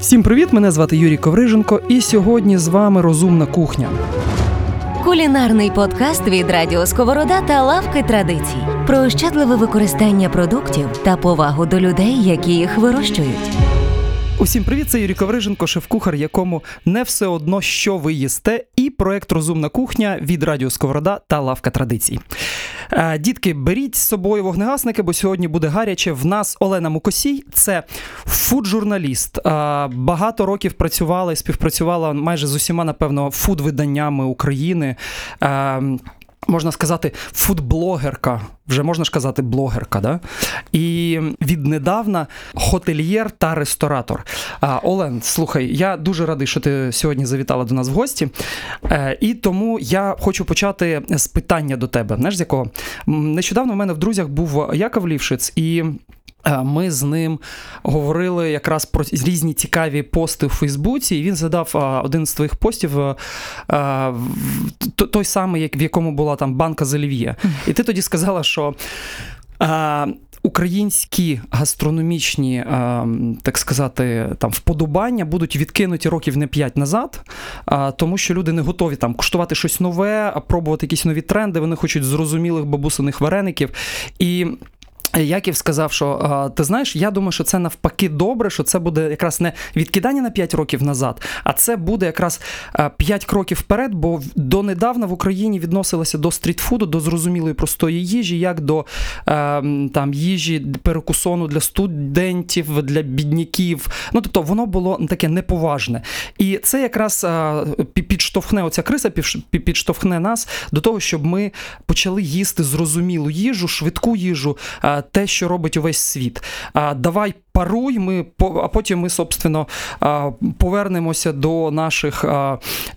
Всім привіт! Мене звати Юрій Ковриженко, і сьогодні з вами розумна кухня. Кулінарний подкаст від Радіо Сковорода та лавки традицій про ощадливе використання продуктів та повагу до людей, які їх вирощують. Усім привіт, це Юрій Ковриженко, шеф-кухар, якому не все одно, що ви їсте, і проект Розумна кухня від Радіо Сковорода та Лавка Традицій. Е, Дітки, беріть з собою вогнегасники, бо сьогодні буде гаряче. В нас Олена Мукосій, це фуд-журналіст. Е, Багато років працювала і співпрацювала майже з усіма, напевно, фуд-виданнями України. Можна сказати, фудблогерка, вже можна ж казати, блогерка, да? і віднедавна хотельєр та ресторатор. Олен, слухай, я дуже радий, що ти сьогодні завітала до нас в гості. Е, і тому я хочу почати з питання до тебе. Знаєш, з якого? Нещодавно в мене в друзях був Яков Лівшиц, і Ми з ним говорили якраз про різні цікаві пости в Фейсбуці, і він задав один з твоїх постів, е, той самий, в якому була там банка з олів'є. І ти тоді сказала, що. Українські гастрономічні, так сказати, там вподобання будуть відкинуті років не 5 назад, тому що люди не готові там куштувати щось нове, пробувати якісь нові тренди. Вони хочуть зрозумілих бабусиних вареників. І Яків сказав, що ти знаєш, я думаю, що це навпаки добре, що це буде якраз не відкидання на 5 років назад, а це буде якраз 5 кроків вперед, бо донедавна в Україні відносилося до стрітфуду, до зрозумілої простої їжі, як до там їжі перекусону для студентів, для бідняків. Ну тобто воно було таке неповажне. І це якраз підштовхне оця криса, підштовхне нас до того, щоб ми почали їсти зрозумілу їжу, швидку їжу, те, що робить увесь світ. А, Давай паруй, ми а потім ми, собственно, повернемося до наших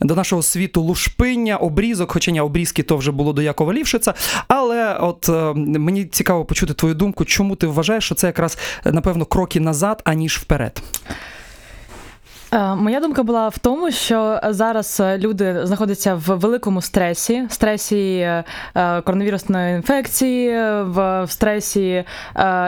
до нашого світу лушпиння, обрізок, хоча ні, обрізки то вже було до Якова Лівшица. Але от е, мені цікаво почути твою думку, чому ти вважаєш, що це якраз напевно кроки назад, аніж вперед. Е, Моя думка була в тому, що зараз е, люди знаходяться в великому стресі, стресі е, е, коронавірусної інфекції, в стресі е,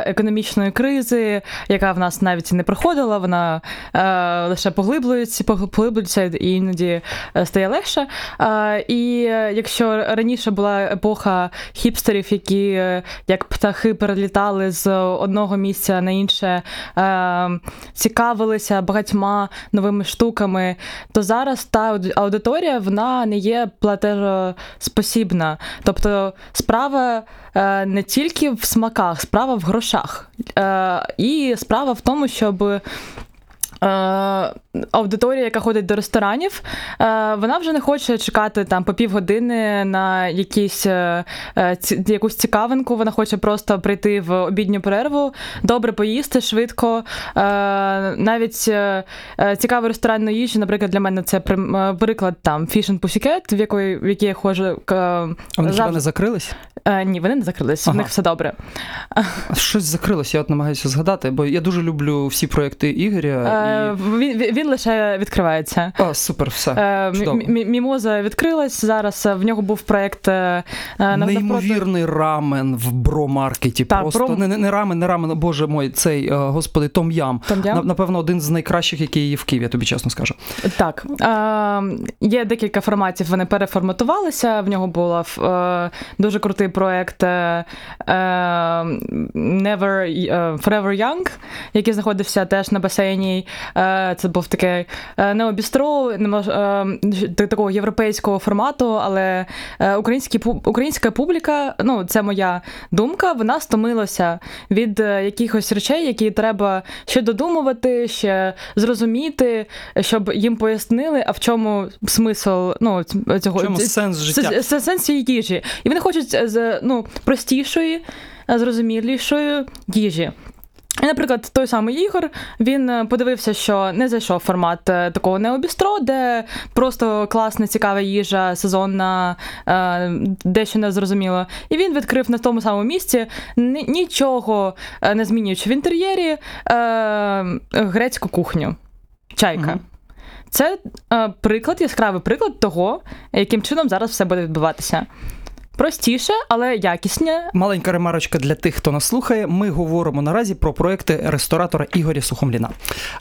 економічної кризи, яка в нас навіть не проходила, вона е, лише поглиблюється, поглиблюється і іноді е, стає легше. Е, І е, якщо раніше була епоха хіпстерів, які е, як птахи перелітали з одного місця на інше, е, цікавилися багатьма новими штуками, то зараз та аудиторія вона не є платежоспосібна. Тобто справа е, не тільки в смаках, справа в грошах. Е, І справа в тому, щоб. Е, Аудиторія, яка ходить до ресторанів, е, вона вже не хоче чекати там по півгодини на якісь, е, якусь цікавинку. Вона хоче просто прийти в обідню перерву, добре поїсти швидко. Навіть цікавий ресторанної їжі, наприклад, для мене це приклад там Fish and Pussycat, в якої в якій я ходжу. А вони завжди- не закрились? Ні, вони не закрились, в них все добре. Щось закрилось, я от намагаюся згадати, бо я дуже люблю всі проекти Ігоря. Е, Він, він- лише відкривається. А, супер, все. Е, чудово. Мімоза відкрилась зараз. е, В нього був проект е, Неймовірний рамен в бро-маркеті. Так, Просто бро- не, не, рамен, не рамен, боже мой, цей, господи, том-ям. Том-ям? Напевно, один з найкращих, який є в Києві, я тобі чесно скажу. Так, е, є декілька форматів, вони переформатувалися. В нього був е, дуже крутий проект е, Never е, Forever Young, який знаходився теж на басейні. Е, це був таке е, необістро, е, такого європейського формату, але українські, українська публіка, ну це моя думка, вона стомилася від якихось речей, які треба ще додумувати, ще зрозуміти, щоб їм пояснили, а в чому смисл ну, цього В чому сенс життя? сенс цієї їжі. І вони хочуть ну, простішої, зрозумілішої їжі. І, наприклад, той самий Ігор він е, подивився, що не зайшов формат е, такого необістро, де просто класна, цікава їжа, сезонна, е, дещо не зрозуміло. І він відкрив на тому самому місці, нічого не змінюючи в інтер'єрі, грецьку кухню. Чайка. Мгм. Це приклад, яскравий приклад того, яким чином зараз все буде відбуватися. Простіше, але якісне. Маленька ремарочка для тих, хто нас слухає. Ми говоримо наразі про проекти ресторатора Ігоря Сухомліна.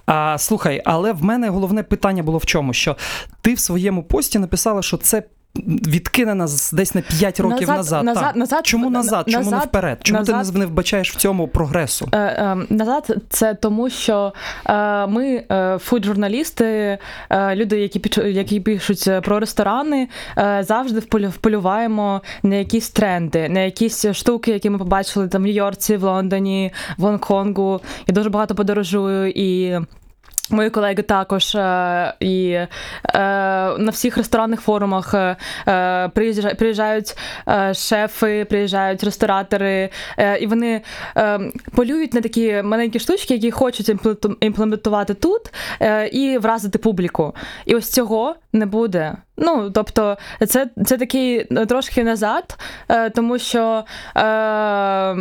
А, Слухай, але в мене головне питання було в чому? Що ти в своєму пості написала, що це. Відкинена десь на 5 років назад. Назад- так. назад- назад- Чому назад? Чому не вперед? Чому ти не вбачаєш в цьому прогресу? Е, е, назад це тому, що е, ми, е, фуд-журналісти, е, люди, які які пишуть е, про ресторани, е, завжди вполю- вполюваємо на якісь тренди, на якісь штуки, які ми побачили там в Нью-Йорці, в Лондоні, в Гонконгу. Я дуже багато подорожую і. Мої колеги також е, і е, на всіх ресторанних форумах е, приїжджають, приїжджають е, шефи, приїжджають ресторатори, е, і вони е, полюють на такі маленькі штучки, які хочуть імпле- імплементувати тут е, і вразити публіку. І ось цього не буде. Ну, тобто, це, це такий е, трошки назад, е, тому що е, е,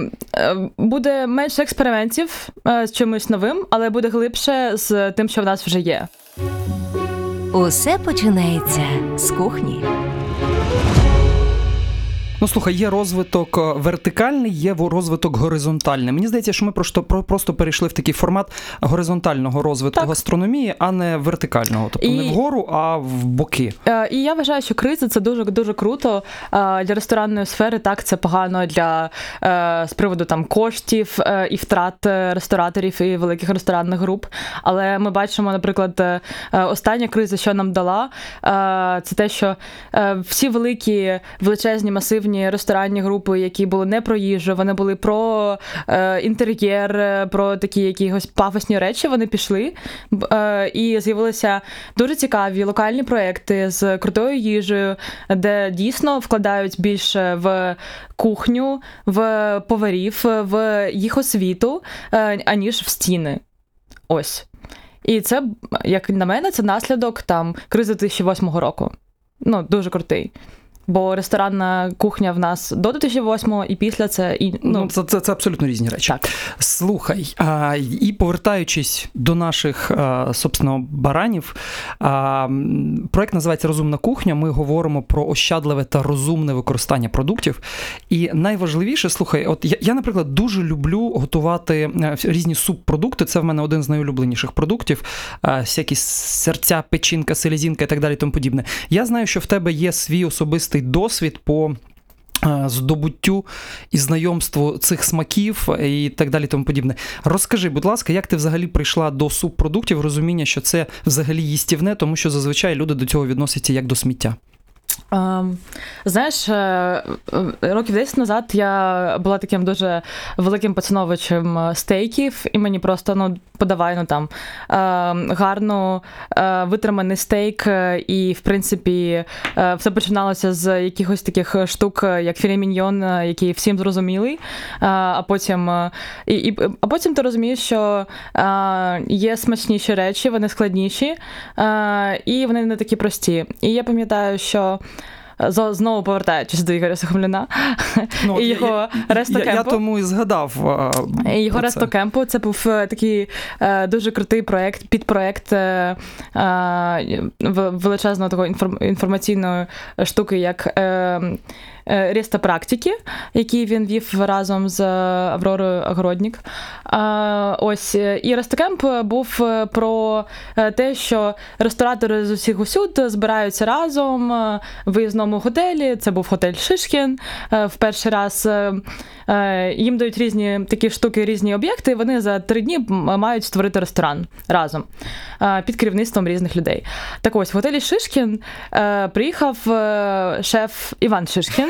буде менше експериментів з чимось новим, але буде глибше з тим, що в нас вже є. Усе починається з кухні. Ну слухай, є розвиток е, вертикальний, є розвиток горизонтальний. Мені здається, що ми просто про- просто перейшли в такий формат горизонтального розвитку Так. гастрономії, а не вертикального. Тобто не вгору, а в боки. Е, І я вважаю, що криза це дуже дуже круто е, для ресторанної сфери. Так, це погано для з приводу там коштів і втрат рестораторів і великих ресторанних груп. Але ми бачимо, наприклад, остання криза, що нам дала, це те, що всі великі величезні масивні ресторанні групи, які були не про їжу, вони були про е, інтер'єр, е, про такі якісь пафосні речі. Вони пішли е, і з'явилися дуже цікаві локальні проекти з крутою їжею, де дійсно вкладають більше в кухню, в поварів, в їх освіту, е, аніж в стіни. Ось. І це, як на мене, це наслідок там кризи 2008 року. Ну, дуже крутий. Бо ресторанна кухня в нас до 2008 і після це і Ну, ну, це, це, це абсолютно різні речі. так. Слухай, а, і повертаючись до наших а, собственно баранів, а, проект називається Розумна кухня. Ми говоримо про ощадливе та розумне використання продуктів. І найважливіше, слухай, от я, я наприклад, дуже люблю готувати е, різні субпродукти. Це в мене один з найулюбленіших продуктів. а, Всякі серця, печінка, селезінка і так далі. Тому подібне. Я знаю, що в тебе є свій особистий досвід по е, здобуттю і знайомству цих смаків і так далі, тому подібне. Розкажи, будь ласка, як ти взагалі прийшла до субпродуктів, розуміння, що це взагалі їстівне, тому що зазвичай люди до цього відносяться як до сміття. Ем, знаєш, е, е, років 10 назад я була таким дуже великим поціновувачем е, стейків, і мені просто ну, подавай ну, там е, гарно витриманий стейк, і в принципі все починалося з якихось таких штук, як філе міньйон, е, які всім зрозумілий. А потім і, і, а потім ти розумієш, що є смачніші речі, вони складніші, і вони не такі прості. І я пам'ятаю, що. Е, Знову повертаючись до Ігоря Сухомліна Ну, і я- його я, я, тому і згадав. а, І Його це. рестокемпу це був е, такий е, дуже крутий проєкт, підпроєкт е, е, величезного такої інформаційної штуки, як е, е, Реста практики, який він вів разом з Авророю Огороднік. Ось е, і Рестокемп був е, про е, те, що ресторатори з усіх усюд збираються разом е, в виїзному готелі. Це був готель Шишкін. Е, В перший раз е, е, їм дають різні такі штуки, різні об'єкти. Вони за три дні мають створити ресторан разом е, під керівництвом різних людей. Так ось в готелі Шишкін е, приїхав е, шеф Іван Шишкін.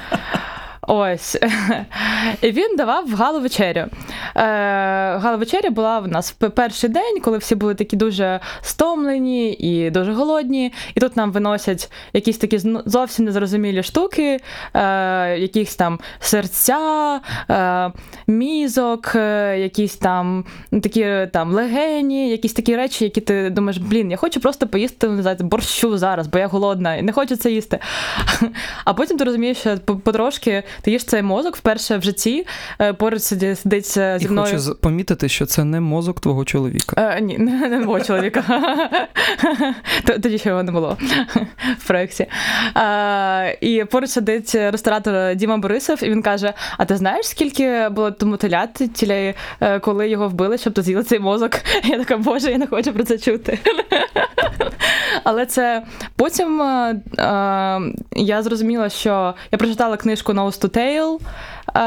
Ось. І він давав галу вечерю. Е, гала вечеря була в нас в перший день, коли всі були такі дуже стомлені і дуже голодні. І тут нам виносять якісь такі зовсім незрозумілі штуки, е, якісь там серця, е, мізок, якісь там такі там легені, якісь такі речі, які ти думаєш, блін, я хочу просто поїсти борщу зараз, бо я голодна і не хочу це їсти. А потім ти розумієш, що по- потрошки ти їш цей мозок вперше в житті, е, поруч сидить, е, зі І хочу помітити, що це не мозок твого чоловіка. Е, ні, не, не мого чоловіка. Тоді ще його не було в проєкті. І поруч сидить ресторатор Діма Борисов, і він каже: А ти знаєш, скільки було тому телят коли його вбили, щоб ти з'їла цей мозок? Я така, боже, я не хочу про це чути. Але це потім я зрозуміла, що я прочитала книжку Nose to Tail, е,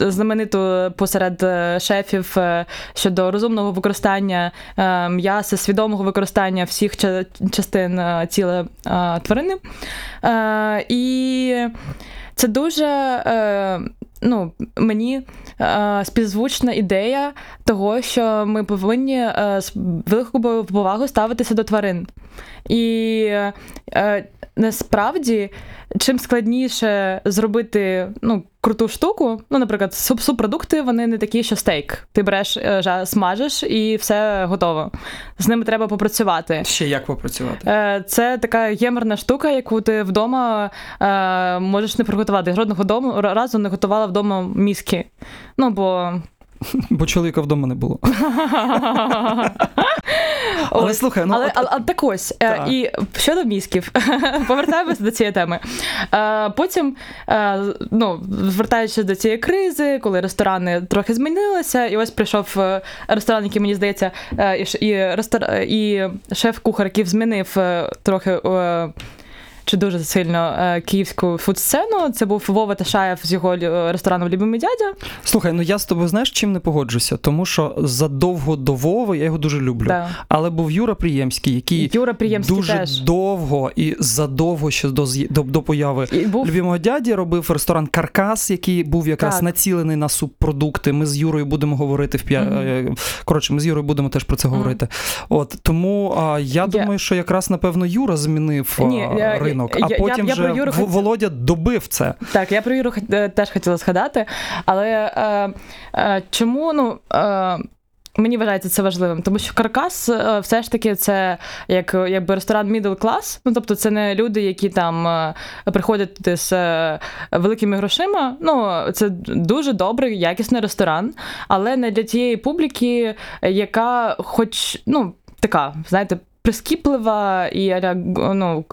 е, знамениту посеред е, шефів е, щодо розумного використання е, м'яса, свідомого використання всіх частин тіла тварини. І це дуже. Ну, мені співзвучна ідея того, що ми повинні е, з великою повагою ставитися до тварин. І е, насправді, чим складніше зробити ну, круту штуку, ну, наприклад, суп- субпродукти, вони не такі, що стейк. Ти береш, е, жа- смажеш і все готово. З ними треба попрацювати. Ще як попрацювати? Е, Це така геморна штука, яку ти вдома е, можеш не приготувати. Жодного дому разу не готувала вдома мізки. Ну бо Бо чоловіка вдома не було. Але слухай, ну але, але, але так ось, та. І щодо мізків, повертаємося до цієї теми. Е, Потім, е, ну, звертаючись до цієї кризи, коли ресторани трохи змінилися, і ось прийшов е, ресторан, який мені здається, е, і, і, і шеф-кухар, який змінив е, трохи. Чи дуже сильно е, київську фуд-сцену. Це був Вова Ташаєв з його е, рестораном Любимий дядя. Слухай, ну я з тобою знаєш, чим не погоджуся? Тому що задовго до Вови я його дуже люблю. Да. Але був Юра Приємський, який Юра Приємський дуже теж. довго і задовго ще до, до, до появи І був любимого дяді робив ресторан Каркас, який був якраз Так. націлений на субпродукти. Ми з Юрою будемо говорити в п'я... Е, Коротше, ми з Юрою будемо теж про це Мгм. говорити. От тому а, я Я- думаю, що якраз напевно Юра змінив а, Ні, я- ринок, а я- потім я вже про Юру Володя добив це. Так, я про Юру е, теж хотіла згадати, але е, е, чому ну. Е, Мені вважається це важливим, тому що каркас е, все ж таки це як якби ресторан middle class, Ну тобто, це не люди, які там е, приходять з великими грошима. Ну це дуже добрий, якісний ресторан, але не для тієї публіки, яка, хоч ну така, знаєте, прискіплива і ну.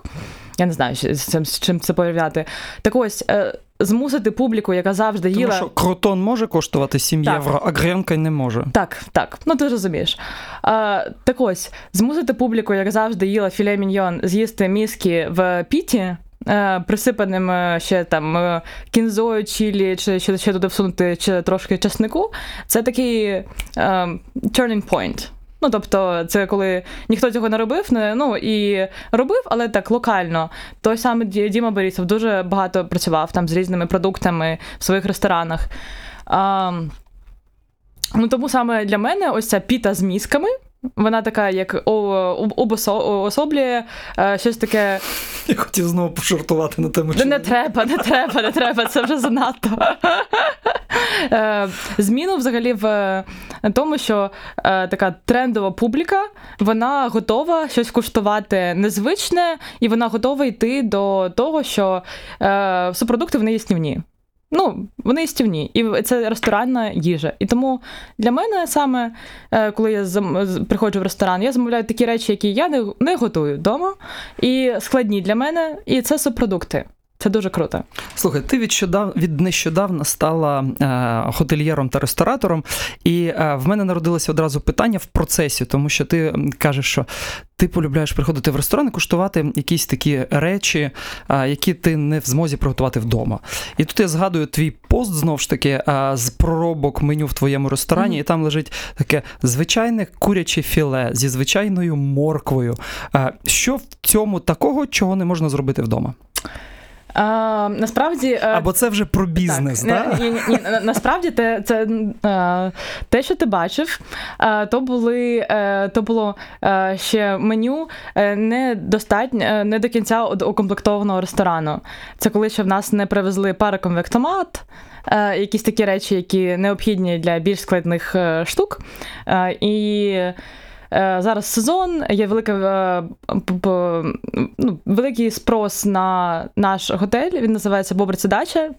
Я не знаю, з цим з чим це порівняти. Так ось е, змусити публіку, яка завжди Тому їла. що кротон може коштувати 7 Так. євро, а гренка не може. Так, так, ну ти розумієш. А, так ось, змусити публіку, як завжди, їла філе міньйон, з'їсти мізки в піті. е, Присипаним е, ще там кінзою, чілі, чи ще, ще туди всунути чи трошки чеснику, це такий е, turning point. Ну, тобто, це коли ніхто цього не робив, не, ну і робив, але так локально. Той самий Діма Борисов дуже багато працював там з різними продуктами в своїх ресторанах. А, Ну, тому саме для мене ось ця піта з мізками. Вона така, як обособлює е, щось таке. Я хотів знову пошартувати на тему. Не, не треба, не треба, не треба, це вже занадто. Е, Зміну взагалі в е, тому, що така трендова публіка, вона готова щось куштувати незвичне, і вона готова йти до того, що субпродукти вони їстівні. Ну, вони стівні, і це ресторанна їжа. І тому для мене саме, е, коли я приходжу в ресторан, я замовляю такі речі, які я не, не готую вдома, і складні для мене, і це субпродукти. Це дуже круто. Слухай, ти від, щодав... від нещодавна стала е, готельєром та ресторатором, і е, в мене народилося одразу питання в процесі, тому що ти кажеш, що ти полюбляєш приходити в ресторан і куштувати якісь такі речі, е, які ти не в змозі приготувати вдома. І тут я згадую твій пост знову ж таки е, з проробок меню в твоєму ресторані, Мгм. і там лежить таке звичайне куряче філе зі звичайною морквою. Е, що в цьому такого, чого не можна зробити вдома? А, насправді. е, Або це вже про бізнес, так? так? Ні, ні, ні, насправді те, це е, те, що ти бачив, е, то були то було ще меню е, не достатньо, не до кінця укомплектованого ресторану. Це коли ще в нас не привезли параконвектомат, е, якісь такі речі, які необхідні для більш складних штук. І зараз сезон, є велика, е, ну, великий спрос на наш готель. Він називається Бобриця Дача.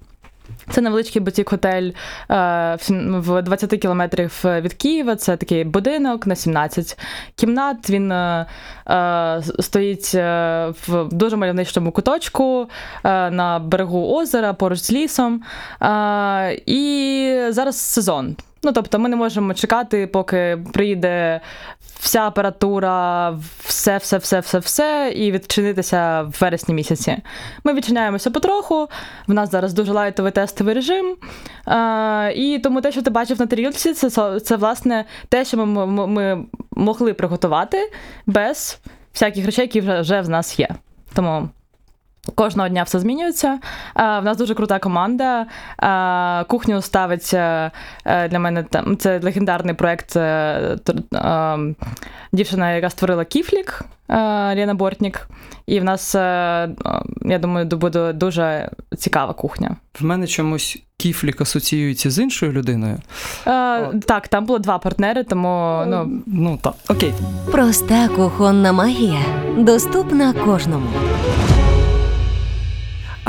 Це невеличкий бутік-готель е, в- в 20 кілометрів від Києва. Це такий будинок на 17 кімнат. Він е, е, стоїть е, в дуже мальовничому куточку е, на берегу озера поруч з лісом. Е, і зараз сезон. Ну, тобто ми не можемо чекати, поки приїде вся апаратура, все, все, все, все, все, і відчинитися в вересні місяці. Ми відчиняємося потроху. В нас зараз дуже лайтовий тестовий режим. Е, і тому те, що ти бачив на тарілці, це, це, власне те, що ми, ми могли приготувати без всяких речей, які вже, вже в нас є. Тому. Кожного дня все змінюється. Е, В нас дуже крута команда. Е, Кухню ставить е, для мене там. Це легендарний проект. Дівчина, яка створила Кіфлік Лена Бортнік. І в нас, я думаю, буде дуже цікава кухня. В мене чомусь кіфлік асоціюється з іншою людиною. Е, Так, там було два партнери, тому ну, ну так, окей. Проста кухонна магія доступна кожному.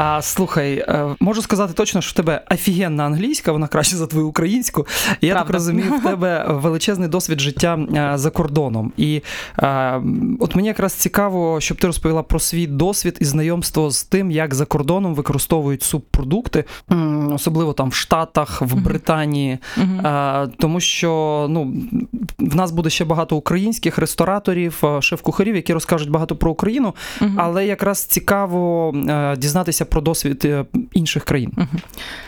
А слухай, е, можу сказати точно, що в тебе офігенна англійська, вона краще за твою українську. Я так розумію, в тебе величезний досвід життя е, за кордоном. І е, от мені якраз цікаво, щоб ти розповіла про свій досвід і знайомство з тим, як за кордоном використовують субпродукти, особливо там в Штатах, в Британії. Тому що ну, в нас буде ще багато українських рестораторів, шеф-кухарів, які розкажуть багато про Україну, але якраз цікаво дізнатися про досвід е, інших країн.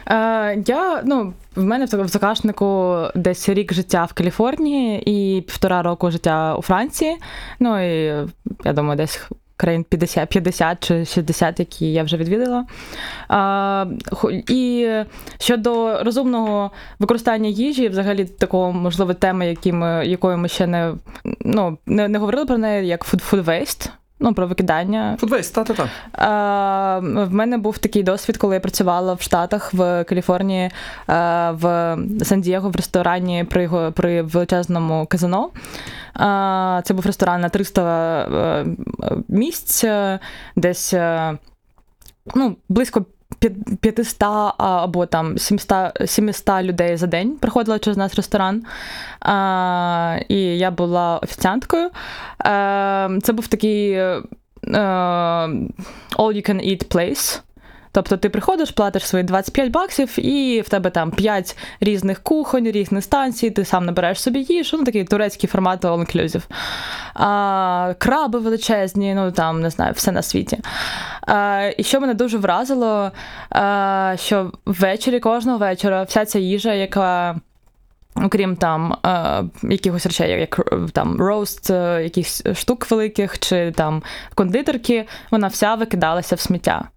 Е, я, ну, в мене в загашнику десь рік життя в Каліфорнії і півтора року життя у Франції. Ну і я думаю, десь. Країн 50, 50 чи 60, які я вже відвідала. А, і щодо розумного використання їжі, взагалі такого можливо теми, якою ми ще не, ну, не, не говорили про неї, як food, food waste, ну, про викидання Фудвейс, та-та-та. а, в мене був такий досвід, коли я працювала в Штатах в Каліфорнії, е, в Сан-Дієго в ресторані при, при величезному казино. Е, Це був ресторан на 300 е, місць, е, десь е, ну, близько 500 а, або там 700, 700 людей за день приходило через нас ресторан. А, і я була офіціанткою. А, Це був такий е, all you can eat place. Тобто ти приходиш, платиш свої 25 баксів, і в тебе там 5 різних кухонь, різних станцій, ти сам набираєш собі їжу, ну такий турецький формат all inclusive. А, краби величезні, ну там не знаю, все на світі. А, і що мене дуже вразило, а, що ввечері кожного вечора вся ця їжа, яка. Окрім там е, якихось речей, як там роуст, е, якихось штук великих, чи там кондитерки, вона вся викидалася в сміття.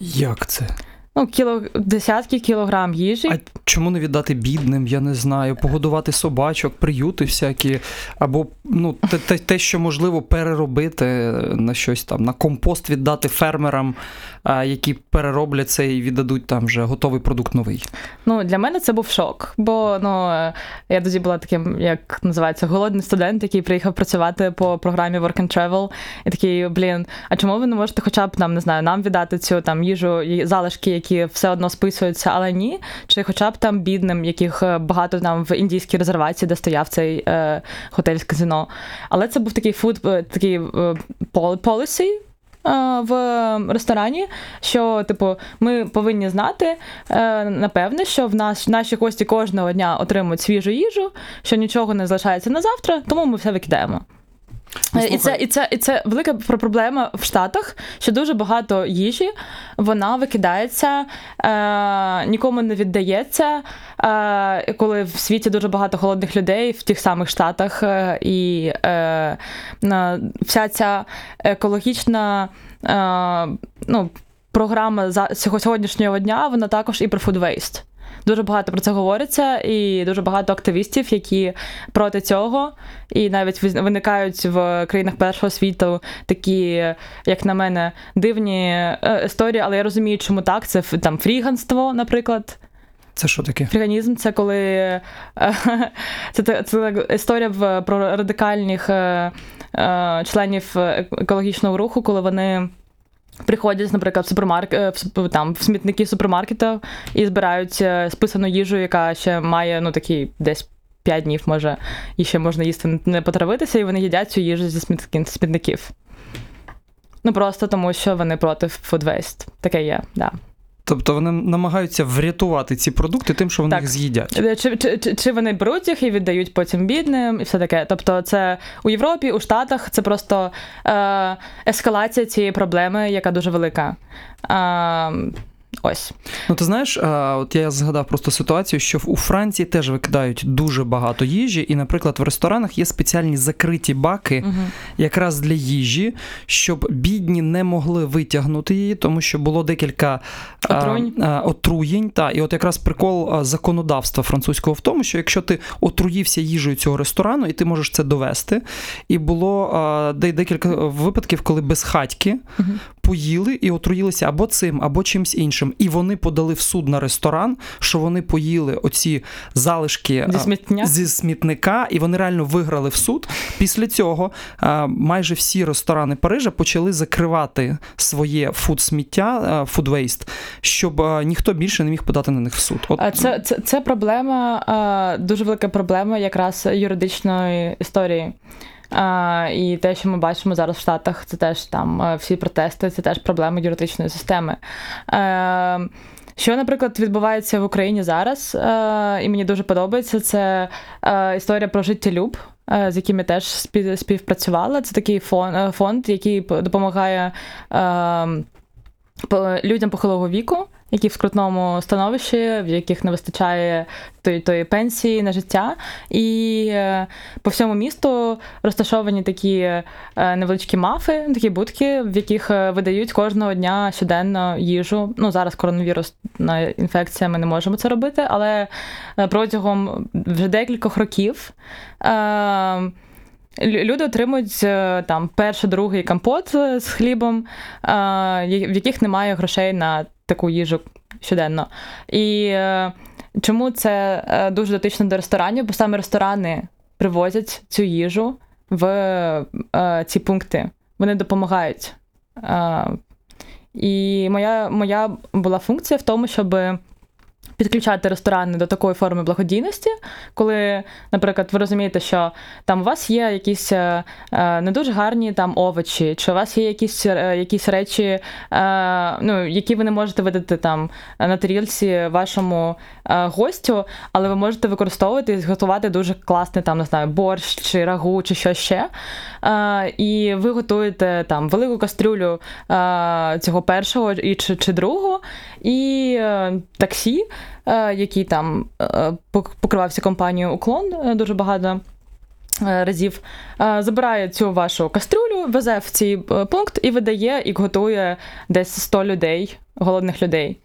Як це? Ну, кіло, десятки кілограм їжі. А чому не віддати бідним, я не знаю, погодувати собачок, приюти всякі, або ну, те, те, те, що можливо переробити на щось там, на компост віддати фермерам, а, які перероблять це і віддадуть там вже готовий продукт новий. Ну, для мене це був шок, бо ну, е, я тоді була таким, як називається, голодний студент, який приїхав працювати по програмі Work and Travel. І такий, блін, а чому ви не можете хоча б там, не знаю, нам віддати цю там їжу залишки, які все одно списуються, але ні? Чи хоча б там бідним, яких е, багато там в індійській резервації, де стояв цей е, готель з казино. Але це був такий фуд, е, такий е, е, в ресторані, що, типу, ми повинні знати, напевне, що в нас наші гості кожного дня отримують свіжу їжу, що нічого не залишається на завтра, тому ми все викидаємо. Ну, Е, І це, і, це, і це велика проблема в Штатах, що дуже багато їжі вона викидається, е, нікому не віддається. Е, коли в світі дуже багато голодних людей в тих самих Штатах, е, і е, вся ця екологічна е, ну, програма за сьогоднішнього дня, вона також і про food waste. Дуже багато про це говориться, і дуже багато активістів, які проти цього, і навіть виникають в країнах першого світу такі, як на мене, дивні е, історії, але я розумію, чому так. Це там фріганство, наприклад. Це що таке? Фріганізм це коли е, це, це, це історія в, про радикальних е, членів екологічного руху, коли вони. Приходять, наприклад, в супермаркет там в смітники супермаркетів і збирають списану їжу, яка ще має ну такий десь 5 днів, може, і ще можна їсти не потравитися, і вони їдять цю їжу зі смітників. Ну просто тому, що вони проти waste. Таке є, да. Тобто вони намагаються врятувати ці продукти тим, що вони так. їх з'їдять. Чи, чи чи, чи, вони беруть їх і віддають потім бідним, і все таке. Тобто, це у Європі, у Штатах це просто е, ескалація цієї проблеми, яка дуже велика. Е, Ось. Ну, ти знаєш, от я згадав просто ситуацію, що у Франції теж викидають дуже багато їжі, і, наприклад, в ресторанах є спеціальні закриті баки угу. якраз для їжі, щоб бідні не могли витягнути її, тому що було декілька Отруєнь. а, а, отруєнь. Та, і от якраз прикол законодавства французького в тому, що якщо ти отруївся їжею цього ресторану, і ти можеш це довести, і було а, декілька випадків, коли безхатьки угу. Поїли і отруїлися або цим, або чимось іншим. І вони подали в суд на ресторан, що вони поїли оці залишки зі, зі смітника, і вони реально виграли в суд. Після цього майже всі ресторани Парижа почали закривати своє food -сміття, food waste, щоб ніхто більше не міг подати на них в суд. От... Це, це, це проблема, дуже велика проблема якраз юридичної історії. І те, що ми бачимо зараз в Штатах, це теж там е, всі протести, це теж проблеми юридичної системи. Е, що, наприклад, відбувається в Україні зараз, е, і мені дуже подобається, це історія про життєлюб, е, з яким я теж співпрацювала. Це такий фонд, фонд який допомагає людям похилого віку які в скрутному становищі, в яких не вистачає тої, тої пенсії на життя. І е, по всьому місту розташовані такі е, невеличкі мафи, такі будки, в яких е, видають кожного дня щоденно їжу. Ну зараз коронавірусна інфекція, ми не можемо це робити, але протягом вже декількох років. Люди отримують там перший, другий компот з хлібом, в яких немає грошей на таку їжу щоденно. І е, чому це е, дуже дотично до ресторанів? Бо саме ресторани привозять цю їжу в е, ці пункти. Вони допомагають. І моя, моя була функція в тому, щоб підключати ресторани до такої форми благодійності, коли, наприклад, ви розумієте, що там у вас є якісь е, е, не дуже гарні там овочі, чи у вас є якісь е, якісь речі, ну, які ви не можете видати там на тарілці вашому гостю, але ви можете використовувати і зготувати дуже класний там, не знаю, борщ чи рагу, чи що ще. І ви готуєте там велику кастрюлю цього першого і чи, чи другого, і таксі. Е, який там е, покривався компанією Уклон е, дуже багато. Разів забирає цю вашу кастрюлю, везе в цей пункт і видає, і готує десь 100 людей, голодних людей.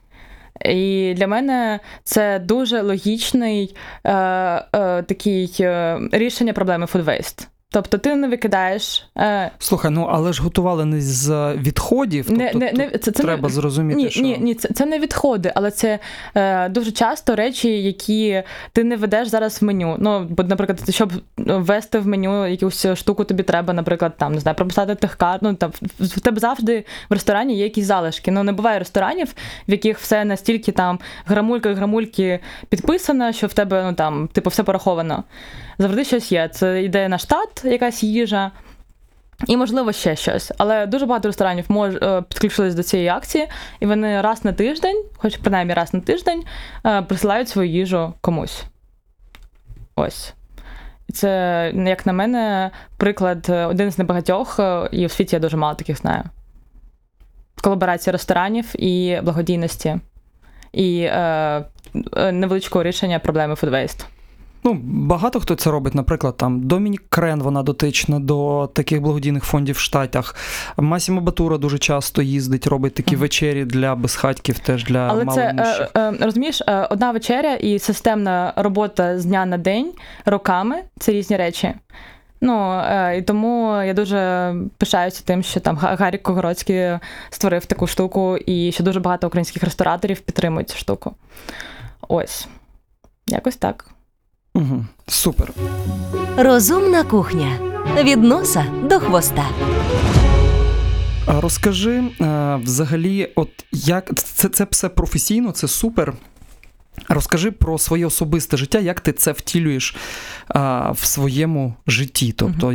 І для мене це дуже логічний е, е, такий е, рішення проблеми food waste. Тобто ти не викидаєш. Е... Слухай, ну але ж готували не з відходів. Тобто, не, не, це, це Треба не... зрозуміти. Ні, що... ні, ні, це це не відходи, але це е, дуже часто речі, які ти не ведеш зараз в меню. Ну, бо, наприклад, щоб ввести в меню якусь штуку, тобі треба, наприклад, там не знаю, прописати тих карт. Ну там в тебе завжди в ресторані є якісь залишки. Ну не буває ресторанів, в яких все настільки там грамулька грамульки підписано, що в тебе ну там типу все пораховано. Завжди щось є. Це йде на штат якась їжа. І, можливо, ще щось. Але дуже багато ресторанів мож, е, підключились до цієї акції, і вони раз на тиждень, хоч принаймні раз на тиждень, е, присилають свою їжу комусь. Ось. Це, як на мене, приклад е, один з небагатьох, і в світі я дуже мало таких знаю. Колаборація ресторанів і благодійності, і е, невеличкого рішення проблеми фудвейст. Ну, багато хто це робить, наприклад, там Домінік Крен, вона дотична до таких благодійних фондів в Штатах. Масімо Батура дуже часто їздить, робить такі вечері для безхатьків, теж для Але це е, е, розумієш, е, одна вечеря і системна робота з дня на день роками це різні речі. Ну і тому я дуже пишаюся тим, що там Гарік Когородський створив таку штуку, і що дуже багато українських рестораторів підтримують цю штуку. Ось. Якось так. Угу. Супер. Розумна кухня від носа до хвоста. А розкажи е, взагалі, от як це, це все професійно, це супер. Розкажи про своє особисте життя, як ти це втілюєш а, в своєму житті. Тобто,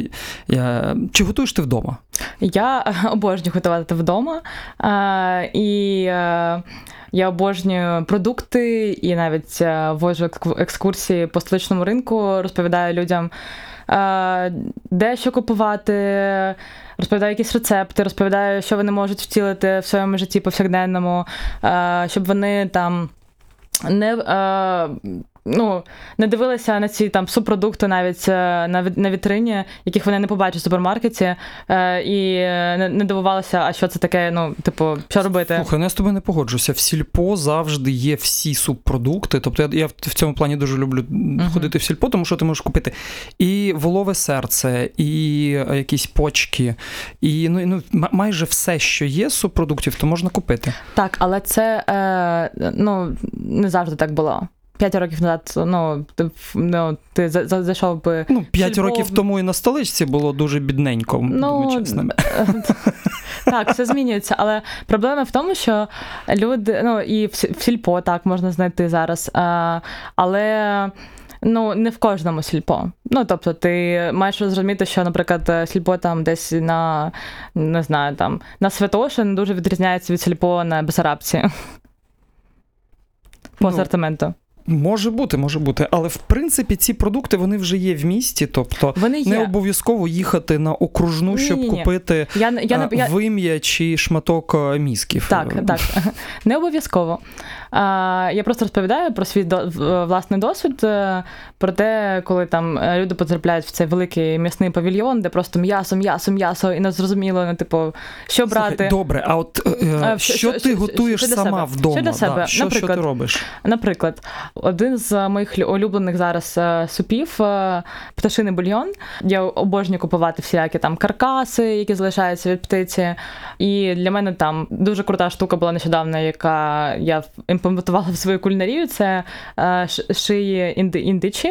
я, чи готуєш ти вдома? Я обожнюю готувати вдома. Е, і е, я обожнюю продукти і навіть е, вожу екскурсії по столичному ринку, розповідаю людям, е, де що купувати, розповідаю якісь рецепти, розповідаю, що вони можуть втілити в своєму житті повсякденному, е, щоб вони там не. Ну, не дивилися на ці там субпродукти навіть е, на на вітрині, яких вони не побачать в супермаркеті, е, і не, не дивувалися, а що це таке, ну, типу, що робити. Слухай, ну я з тобою не погоджуся. В сільпо завжди є всі субпродукти. Тобто я, я в цьому плані дуже люблю ходити в сільпо, тому що ти можеш купити і волове серце, і е, якісь почки, і ну, ну майже все, що є з субпродуктів, то можна купити. Так, але це е, ну, не завжди так було. П'ять років назад, ну, ти, ну, ти за- за- зайшов би. Ну, п'ять Сільпо- років тому і на столичці було дуже бідненько, Ну, чесними. Так, все змінюється, але проблема в тому, що люди, ну і в сільпо так можна знайти зараз, а, але. Ну, не в кожному сільпо. Ну, тобто, ти маєш розуміти, що, наприклад, сільпо там десь на не знаю, там на Святошин дуже відрізняється від сільпо на Бесарабці по Ну, асортименту. Може бути, може бути. Але в принципі ці продукти вони вже є в місті, тобто Вони не обов'язково їхати на окружну, щоб Ні-ні-ні. купити Я, я, а, я, вим'я чи шматок мізків. Так, так. Не обов'язково. Я просто розповідаю про свій власний досвід, е, про те, коли там е, люди потрапляють в цей великий м'ясний павільйон, де просто м'ясо, м'ясо, м'ясо, і не зрозуміло, ну, типу, що брати. Слухай, добре, а от е, А, що, що- ти що- готуєш що сама себе? вдома? Що для Да, себе? Що, що ти Наприклад, робиш? Наприклад, один з моїх улюблених зараз е, супів е, пташиний бульйон. Я обожнюю купувати всілякі там каркаси, які залишаються від птиці. І для мене там дуже крута штука була нещодавно, яка я імплементувала в свою кулінарію. Це шиї інди- індичі.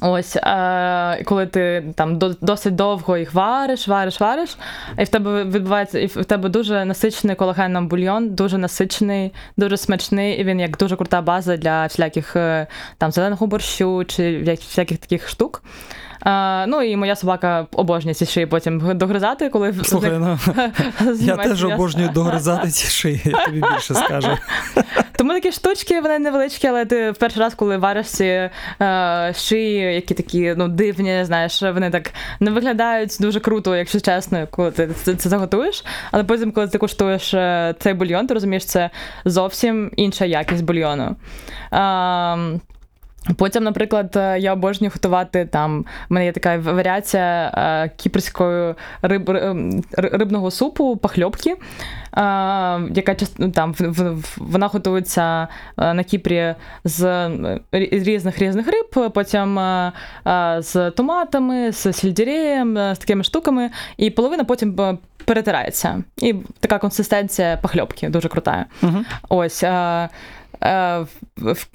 Ось, е, коли ти там досить довго їх вариш, вариш, вариш, і в тебе відбувається, і в тебе дуже насичений колагеном бульйон, дуже насичений, дуже смачний, і він як дуже крута база для всіляких е, там зеленого борщу чи всяких таких штук. Е, ну і моя собака обожнює ці шиї потім догризати, коли Слухай, ну, я теж обожнюю догризати ці шиї, я тобі більше скажу. Тому такі штучки, вони невеличкі, але ти в перший раз, коли вариш ці е, шиї, які такі ну, дивні, знаєш, вони так не виглядають дуже круто, якщо чесно, коли ти це, це заготуєш. Але потім, коли ти куштуєш е, цей бульйон, ти розумієш, це зовсім інша якість бульйону. Е, Потім, наприклад, е, я обожнюю готувати там. У мене є така варіація е, кіпрської риб, рибного супу, пахльопки, е, яка ну, там вона готується е, на Кіпрі з е, різних різних риб, потім е, з томатами, з сельдереєм, з такими штуками, і половина потім перетирається. І така консистенція пахльопки дуже крута. Угу. Ось. В,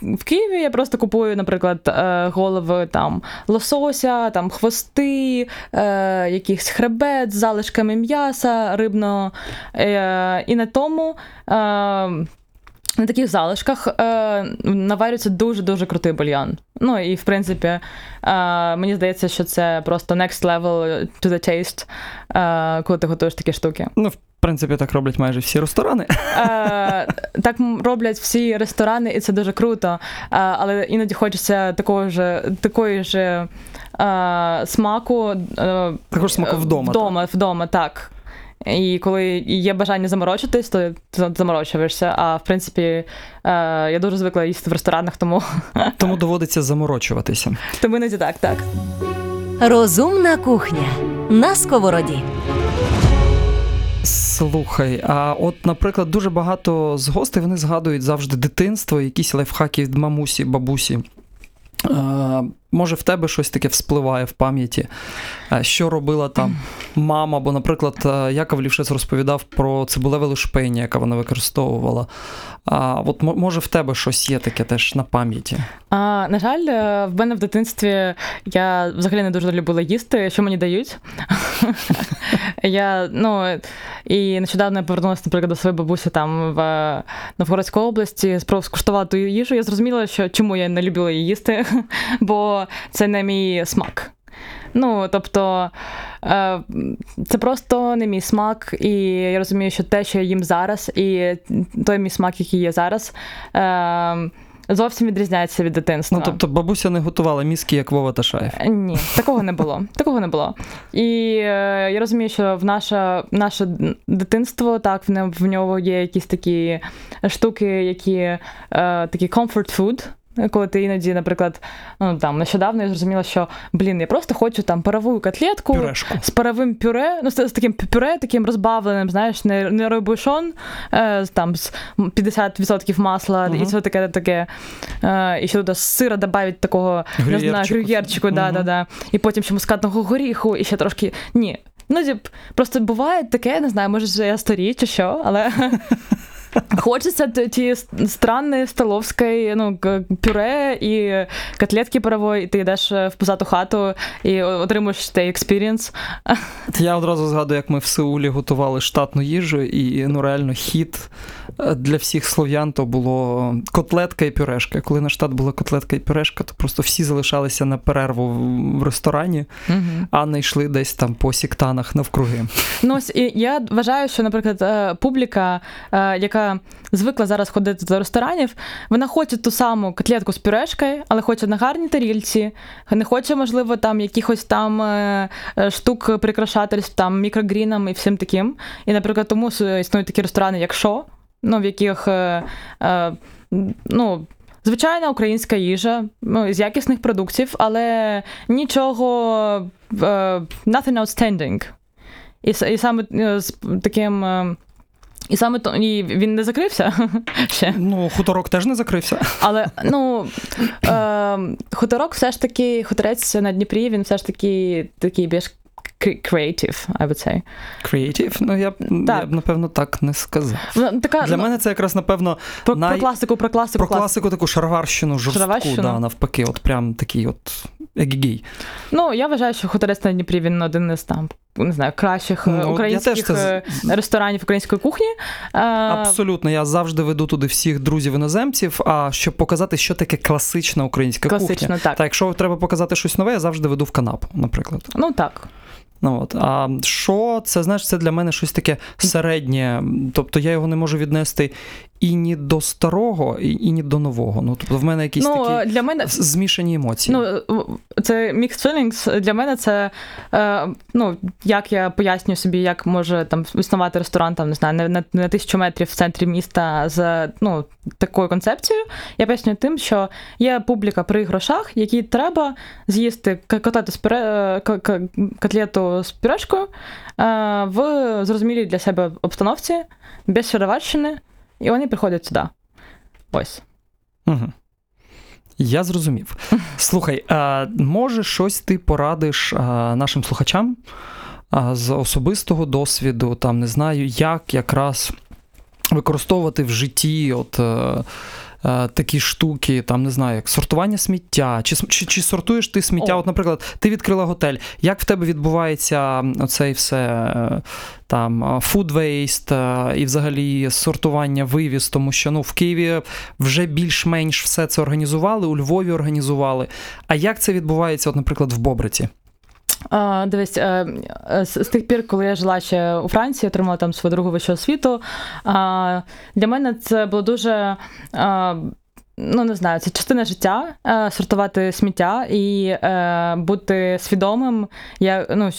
в, Києві я просто купую, наприклад, е, голови там лосося, там хвости, якихось якийсь хребет з залишками м'яса рибного. Е, і на тому. На таких залишках е, наварюється дуже-дуже крутий бульйон. Ну і в принципі, е, мені здається, що це просто next level to the taste, е, коли ти готуєш такі штуки. Ну, в принципі, так роблять майже всі ресторани. Е, так роблять всі ресторани, і це дуже круто. Е, але іноді хочеться такого ж, такої ж е, смаку. Е, Також смаку вдома. Вдома, вдома, так. І коли є бажання заморочитись, то ти заморочуєшся. А в принципі, е, я дуже звикла їсти в ресторанах, тому. Тому доводиться заморочуватися. тому іноді так, так. Розумна кухня на сковороді. Слухай, а от, наприклад, дуже багато з гостей вони згадують завжди дитинство, якісь лайфхаки від мамусі, бабусі. Може, в тебе щось таке вспливає в пам'яті, е, що робила там мама, бо, наприклад, е, Яков Лівшець розповідав про цибулеве лушпення, яке вона використовувала. А от може в тебе щось є таке теж на пам'яті? А, на жаль, е, в мене в дитинстві я взагалі не дуже любила їсти, що мені дають. я, ну, і нещодавно я повернулася, наприклад, до своєї бабусі там в Новгородській області, спробувала скуштувати їжу. Я зрозуміла, що чому я не любила її їсти, бо це не мій смак. Ну, тобто, е, це просто не мій смак, і я розумію, що те, що я їм зараз, і той мій смак, який є зараз, е, зовсім відрізняється від дитинства. Ну, тобто бабуся не готувала мізки, як Вова Ташаєв. Ні, такого не було. Такого не було. І е, я розумію, що в наше, наше дитинство, так, в, нього є якісь такі штуки, які е, такі comfort food. Коли ти іноді, наприклад, ну там нещодавно я зрозуміла, що блін, я просто хочу там парову котлетку Пюрешку. з паровим пюре, ну з, з таким пюре, таким розбавленим, знаєш, не, не робушон, е, там з 50% масла Мгм. і все таке таке. Е, і ще туди з сира додають такого не знаю, Грюєрчику. грюєрчику, да, да, да. І потім ще мускатного горіху, і ще трошки. Ні. Ну, просто буває таке, не знаю, може, вже я старій чи що, але. Хочеться ті странної столовської ну, пюре і котлетки парової, і ти йдеш е, в Пузату хату і отримуєш цей experience. Я одразу згадую, як ми в Сеулі готували штатну їжу, і ну реально хід е, для всіх слов'ян то було котлетка і пюрешка. Коли на штат була котлетка і пюрешка, то просто всі залишалися на перерву в- ресторані, а не йшли десь там по сіктанах навкруги. Ну, ось, і я вважаю, що, наприклад, е, публіка, е, звикла зараз ходити до ресторанів, вона хоче ту саму котлетку з пюрешкою, але хоче на гарній тарільці, не хоче, можливо, там якихось там е, е, штук прикрашательств, там мікрогріном і всім таким. І, наприклад, тому існують такі ресторани, як шо, ну, в яких е, ну, звичайна українська їжа ну, з якісних продуктів, але нічого е, nothing outstanding. І, і саме з таким. І саме то і він не закрився ще. Ну, хуторок теж не закрився. Але ну е, хуторок все ж таки, хуторець на Дніпрі, він все ж таки такий більш creative, I would say. Креатив, ну я б, Так. я б напевно так не сказав. Ну, Така, Для ну, мене це якраз напевно про, най- про класику, про класику, про класику. класику таку шароварщину, жорстку, да, навпаки, от прям такий от егігій. Ну, я вважаю, що хуторець на Дніпрі він один із там, не знаю, кращих е, Ну, українських теж е, ресторанів української кухні. Е, Абсолютно, я завжди веду туди всіх друзів іноземців, а щоб показати, що таке класична українська кухня. Класично, так. Та якщо треба показати щось нове, я завжди веду в канапу, наприклад. Ну так. Ну, от. А що це, знаєш, це для мене щось таке середнє. Тобто я його не можу віднести і ні до старого, і, і ні до нового. Ну, тобто в мене якісь ну, такі для мене змішані емоції. Ну, це mixed feelings. Для мене це е, ну, як я пояснюю собі, як може там існувати ресторан, там не знаю, на, на, на тисячу метрів в центрі міста з ну, такою концепцією. Я пояснюю тим, що є публіка при грошах, якій треба з'їсти котлету з пюре, е, котлету з пюрешкою е, в зрозумілій для себе обстановці, без шароварщини, і вони приходять сюди. Ось. Угу. Я зрозумів. Слухай, а, може щось ти порадиш а, нашим слухачам а, з особистого досвіду, там не знаю, як якраз використовувати в житті от, е, такі штуки, там не знаю, як сортування сміття, чи, чи, чи сортуєш ти сміття? О. От, наприклад, ти відкрила готель. Як в тебе відбувається оцей все е, там е, food waste е, і взагалі сортування, вивіз, тому що ну в Києві вже більш-менш все це організували, у Львові організували. А як це відбувається, от, наприклад, в Бобриці? Дивись, е, е, з, тих пір, коли я жила ще у Франції, отримала там свою другу вищу освіту. Для мене це було дуже. Ну, не знаю, це частина життя е, сортувати сміття і е, бути свідомим, я, ну,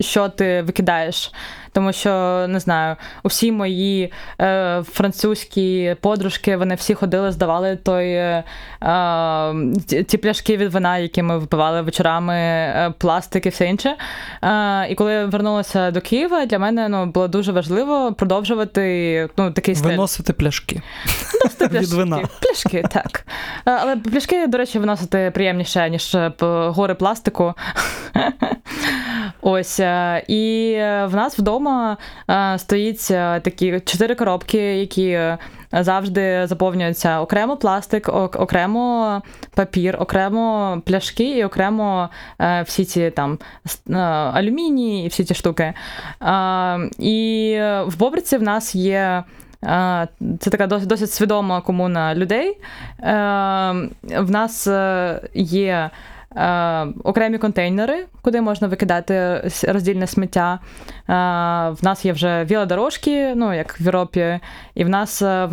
що ти викидаєш. Тому що не знаю, усі мої е, французькі подружки, вони всі ходили, здавали той е, е, ті- пляшки від вина, які ми випивали вечорами, е, пластик і все інше. Е, і коли я вернулася до Києва, для мене ну, було дуже важливо продовжувати ну, такий стиль. Виносити пляшки. Просто від вина. Пляшки. Пляшки, так. Е, Але пляшки, до речі, виносити приємніше, ніж е, гори пластику. Ось. е, І в нас вдома е, стоїть е, такі чотири коробки, які е, завжди заповнюються окремо пластик, окремо папір, окремо пляшки і окремо всі ці там алюміній і всі ці штуки. І в Бобриці в нас є. Це така досить, досить свідома комуна людей. В нас є окремі контейнери, куди можна викидати роздільне сміття. Е, В нас є вже велодорожки, ну як в Європі, і в нас е,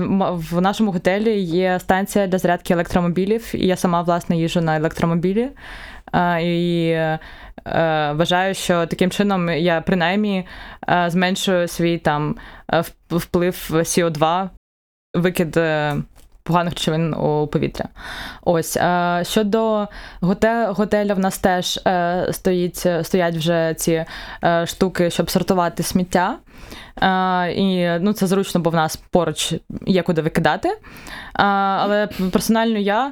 в нашому готелі є станція для зарядки електромобілів, і я сама власне їжджу на електромобілі. Е, І е, вважаю, що таким чином я принаймні е, зменшую свій там е, вп- вплив CO2, викид е, поганих речовин у повітря. Ось е, щодо готе- готеля, в нас теж е, стоїть, стоять вже ці е, штуки, щоб сортувати сміття. І ну, це зручно, бо в нас поруч є куди викидати. Але персонально я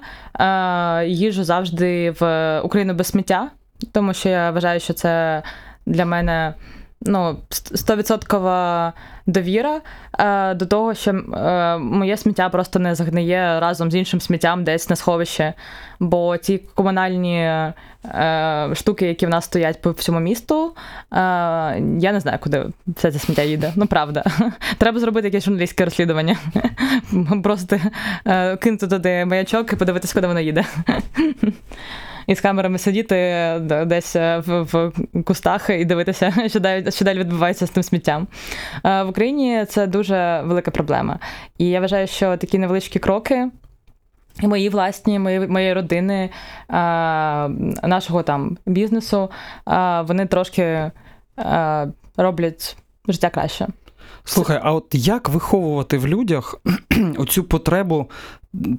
їжу завжди в Україну без сміття, тому що я вважаю, що це для мене ну, стовідсоткова довіра е, до того, що е, моє сміття просто не загниє разом з іншим сміттям десь на сховище. Бо ті комунальні е, штуки, які в нас стоять по всьому місту, е, я не знаю, куди все це сміття їде. Ну, правда. Треба зробити якесь журналістське розслідування. Просто е, кинути туди маячок і подивитися, куди воно їде. І з камерами сидіти десь е, в, в кустах і дивитися, що далі, що далі відбувається з тим сміттям. Е, В Україні це дуже велика проблема. І я вважаю, що такі невеличкі кроки. І мої власні, мої, мої родини, е, нашого там бізнесу, е, вони трошки е, роблять життя краще. Слухай, а от як виховувати в людях оцю потребу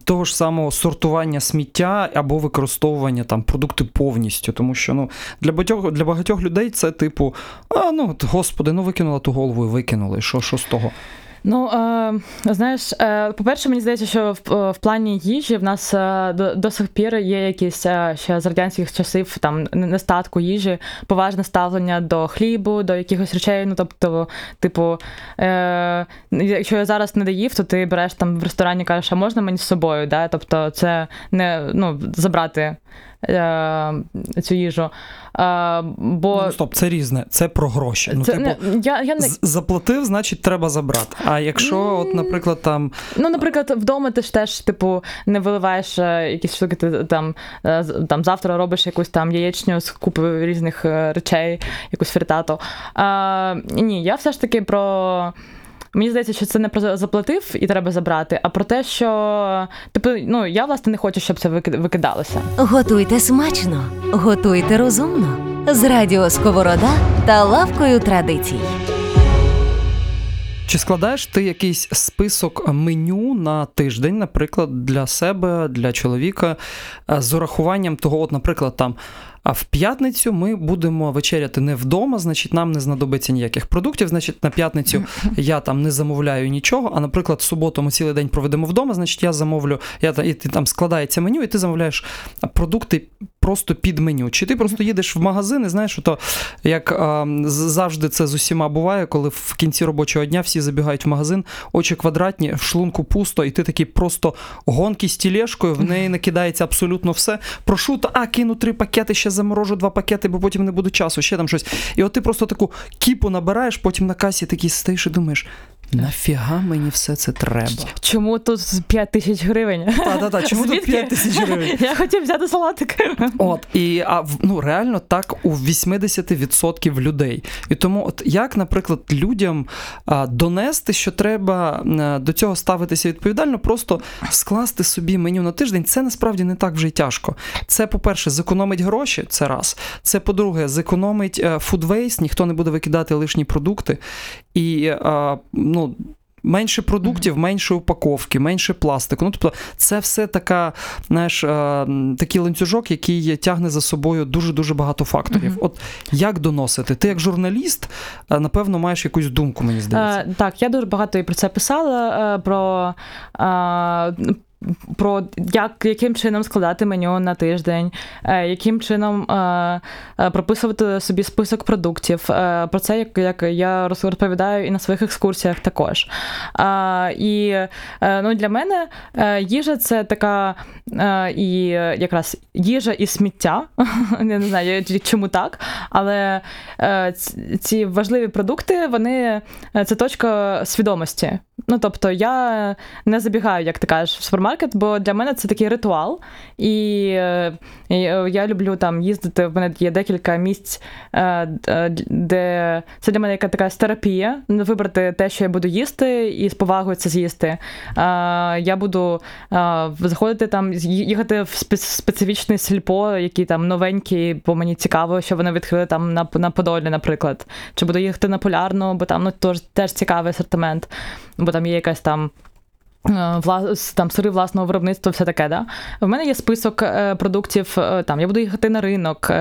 того ж самого сортування сміття або використовування там продукти повністю? Тому що ну для багатьох для багатьох людей це типу, а ну господи, ну викинула ту голову і викинули. Що, що з того? Ну, е, знаєш, е, по-перше, мені здається, що в, е, плані їжі в нас до, сих пір є якісь ще з радянських часів там нестатку їжі, поважне ставлення до хлібу, до якихось речей. Ну, тобто, типу, якщо я зараз не доїв, то ти береш там в ресторані, кажеш, а можна мені з собою? Да? Тобто, це не ну, забрати. Е, Цю їжу. Е, бо Ну, стоп, це різне, це про гроші. Ну, це, типу, не, я, я не, заплатив, значить, треба забрати. А якщо, от, наприклад, там Ну, наприклад, вдома ти ж теж, типу, не виливаєш е, якісь штуки, ти там, там завтра робиш якусь там яєчню з купи різних речей, якусь фритату. А, ні, я все ж таки про. Мені здається, що це не про заплатив і треба забрати, а про те, що типу, ну я власне не хочу, щоб це викид- викидалося. Готуйте смачно, готуйте розумно з радіо Сковорода та лавкою традицій. Чи складаєш ти якийсь список меню на тиждень, наприклад, для себе, для чоловіка, е, з урахуванням того, от, наприклад, там. А в п'ятницю ми будемо вечеряти не вдома, значить, нам не знадобиться ніяких продуктів. Значить, на п'ятницю я там не замовляю нічого. А наприклад, в суботу ми цілий день проведемо вдома, значить, я замовлю, я і ти там складається меню, і ти замовляєш продукти просто під меню. Чи ти просто їдеш в магазин і знаєш, то як а, завжди це з усіма буває, коли в кінці робочого дня всі забігають в магазин, очі квадратні, в шлунку пусто, і ти такий просто гонки з тілешкою, в неї накидається абсолютно все. Прошу, та а кину три пакети, ще заморожу два пакети, бо потім не буде часу, ще там щось. І от ти просто таку кіпу набираєш, потім на касі такий стоїш і думаєш. Нафіга мені все це треба? Чому тут 5 тисяч гривень? Та-та-та, чому тут Звідки? 5 тисяч гривень? Я хотів взяти салатик. От і а ну реально так у 80% людей. І тому, от як, наприклад, людям а, донести, що треба а, до цього ставитися відповідально, просто скласти собі меню на тиждень, це насправді не так вже й тяжко. Це, по-перше, зекономить гроші, це раз. Це, по-друге, зекономить фудвейс, ніхто не буде викидати лишні продукти. І а, ну. Менше продуктів, менше упаковки, менше пластику. Ну, тобто, це все така, знаєш, е, такий ланцюжок, який тягне за собою дуже-дуже багато факторів. Мгм. От як доносити? Ти як журналіст, е, напевно, маєш якусь думку, мені здається. Е, так, я дуже багато і про це писала. е, Про е, про як, яким чином складати меню на тиждень, е, яким чином е, е, прописувати собі список продуктів. Про це як, як я розповідаю і на своїх екскурсіях також. І ну, для мене їжа це така і якраз їжа і сміття. Не знаю чому так, але ці важливі продукти, вони це точка свідомості. Ну, тобто, я не забігаю, як ти кажеш, в супермаркет, бо для мене це такий ритуал. І, е, е, я люблю там їздити. В мене є декілька місць, е, де це для мене яка така терапія. Вибрати те, що я буду їсти, і з повагою це з'їсти. Я буду заходити там, їхати в спе- специфічний сільпо, який там новенький, бо мені цікаво, що вони відкрили там на, на Подолі, наприклад. Чи буду їхати на полярну, бо там ну, теж, теж цікавий асортимент, бо там є якась там. е, вла- Там сири власного виробництва, все таке, да? В мене є список е, продуктів. е, Там я буду їхати на ринок, е,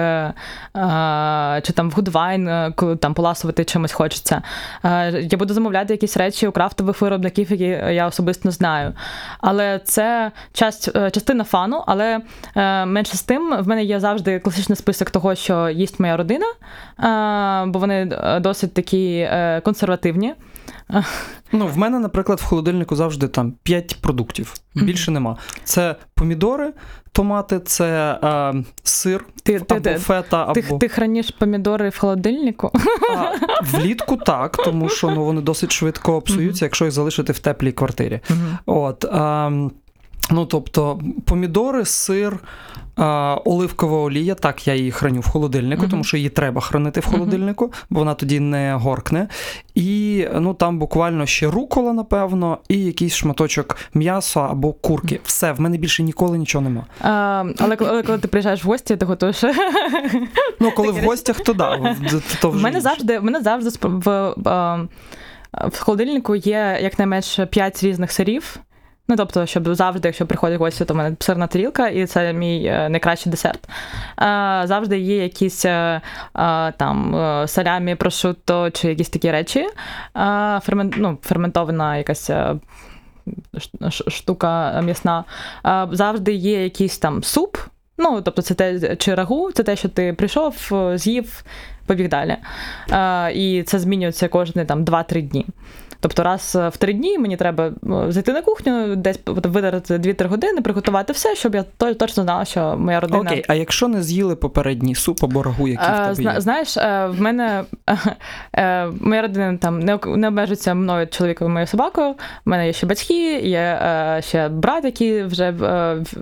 е, чи там в Гудвайн, е, коли там поласувати чимось хочеться. Е, я буду замовляти якісь речі у крафтових виробників, які я особисто знаю. Але це часть, е, частина фану, але е, менше з тим, в мене є завжди класичний список того, що їсть моя родина, е, бо вони е, досить такі е, консервативні. Ну, в мене, наприклад, в холодильнику завжди там 5 продуктів. Більше нема. Це помідори, томати, це е, сир Ти, або ти, фета, або ти, ти храниш помідори в холодильнику? А, влітку так, тому що ну, вони досить швидко псуються, якщо їх залишити в теплій квартирі. От, ем, ну, тобто, помідори, сир, е, оливкова олія, так, я її храню в холодильнику, Мгм. тому що її треба хранити в холодильнику, бо вона тоді не горкне. І ну, там буквально ще рукола, напевно, і якийсь шматочок м'яса або курки. Все, в мене більше ніколи нічого нема. А, але, але коли ти приїжджаєш в гості, ти готуєш. Ну, коли в гостях, то да. в- мене завжди, в мене завжди в холодильнику є якнайменше 5 різних сирів. Ну, тобто, щоб завжди, якщо приходять гості, то в мене сирна тарілка, і це мій е, найкращий десерт. Завжди є якісь е, е, там салямі, прошутто чи якісь такі речі. Фермен, ну, ферментована якась. Штука м'ясна. Завжди є якийсь там суп. Ну, тобто, це те, чи рагу, це те, що ти прийшов, з'їв, побіг далі. І це змінюється кожні там 2-3 дні. Тобто, раз в три дні мені треба е, зайти на кухню, десь видати 2-3 години, приготувати все, щоб я то- точно знала, що моя родина. Окей, а якщо не з'їли попередній суп або рагу, який в Е, тебе зна- є? Знаєш, е, в мене моя родина там не, обмежується мною, чоловіком і моєю собакою. У мене є ще батьки, є ще брат, який вже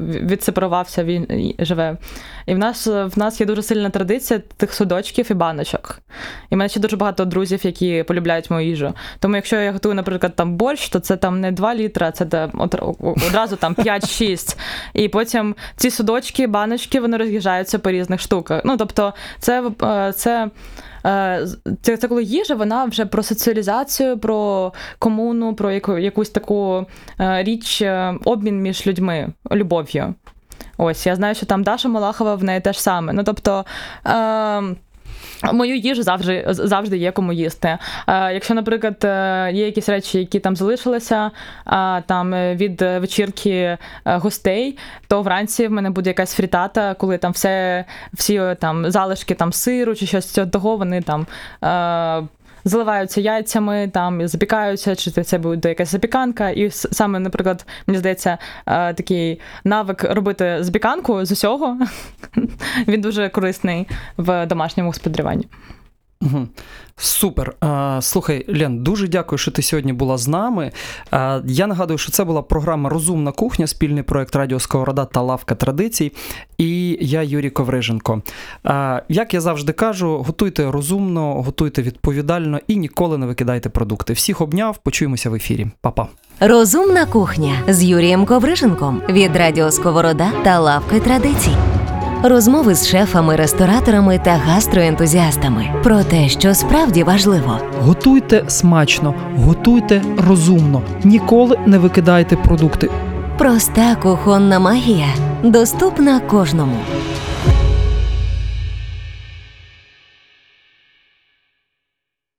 відсепарувався, він живе. І в нас, в нас є дуже сильна традиція тих судочків і баночок. І в мене ще дуже багато друзів, які полюбляють мою їжу. Тому якщо я готую, наприклад, там борщ, то це там не 2 літра, це там от- одразу там 5-6. І потім ці судочки, баночки, вони роз'їжджаються по різних штуках. Ну, тобто, це, е, це, е, це, це коли їжа, вона вже про соціалізацію, про комуну, про яку, якусь таку е, річ, е, обмін між людьми, любов'ю. Ось, я знаю, що там Даша Малахова в неї теж саме. Ну, тобто. Е, Мою їжу завжди завжди є кому їсти. Е, якщо, наприклад, е, є якісь речі, які там залишилися е, там е, від вечірки е, гостей, то вранці в мене буде якась фрітата, коли там все, всі там залишки там сиру чи щось цього вони там. Е, Заливаються яйцями, там запікаються, чи це буде якась запіканка. І саме, наприклад, мені здається, е, такий навик робити запіканку з усього, він дуже корисний в домашньому господарюванні. Супер. Слухай, Лен, дуже дякую, що ти сьогодні була з нами. Я нагадую, що це була програма Розумна кухня, спільний проект Радіо Сковорода та Лавка Традицій. І я Юрій Ковриженко. Як я завжди кажу, готуйте розумно, готуйте відповідально і ніколи не викидайте продукти. Всіх обняв, почуємося в ефірі. Па-па. Розумна кухня з Юрієм Ковриженком від Радіо Сковорода та Лавки Традицій. Розмови з шефами, рестораторами та гастроентузіастами про те, що справді важливо. Готуйте смачно, готуйте розумно, ніколи не викидайте продукти. Проста кухонна магія доступна кожному.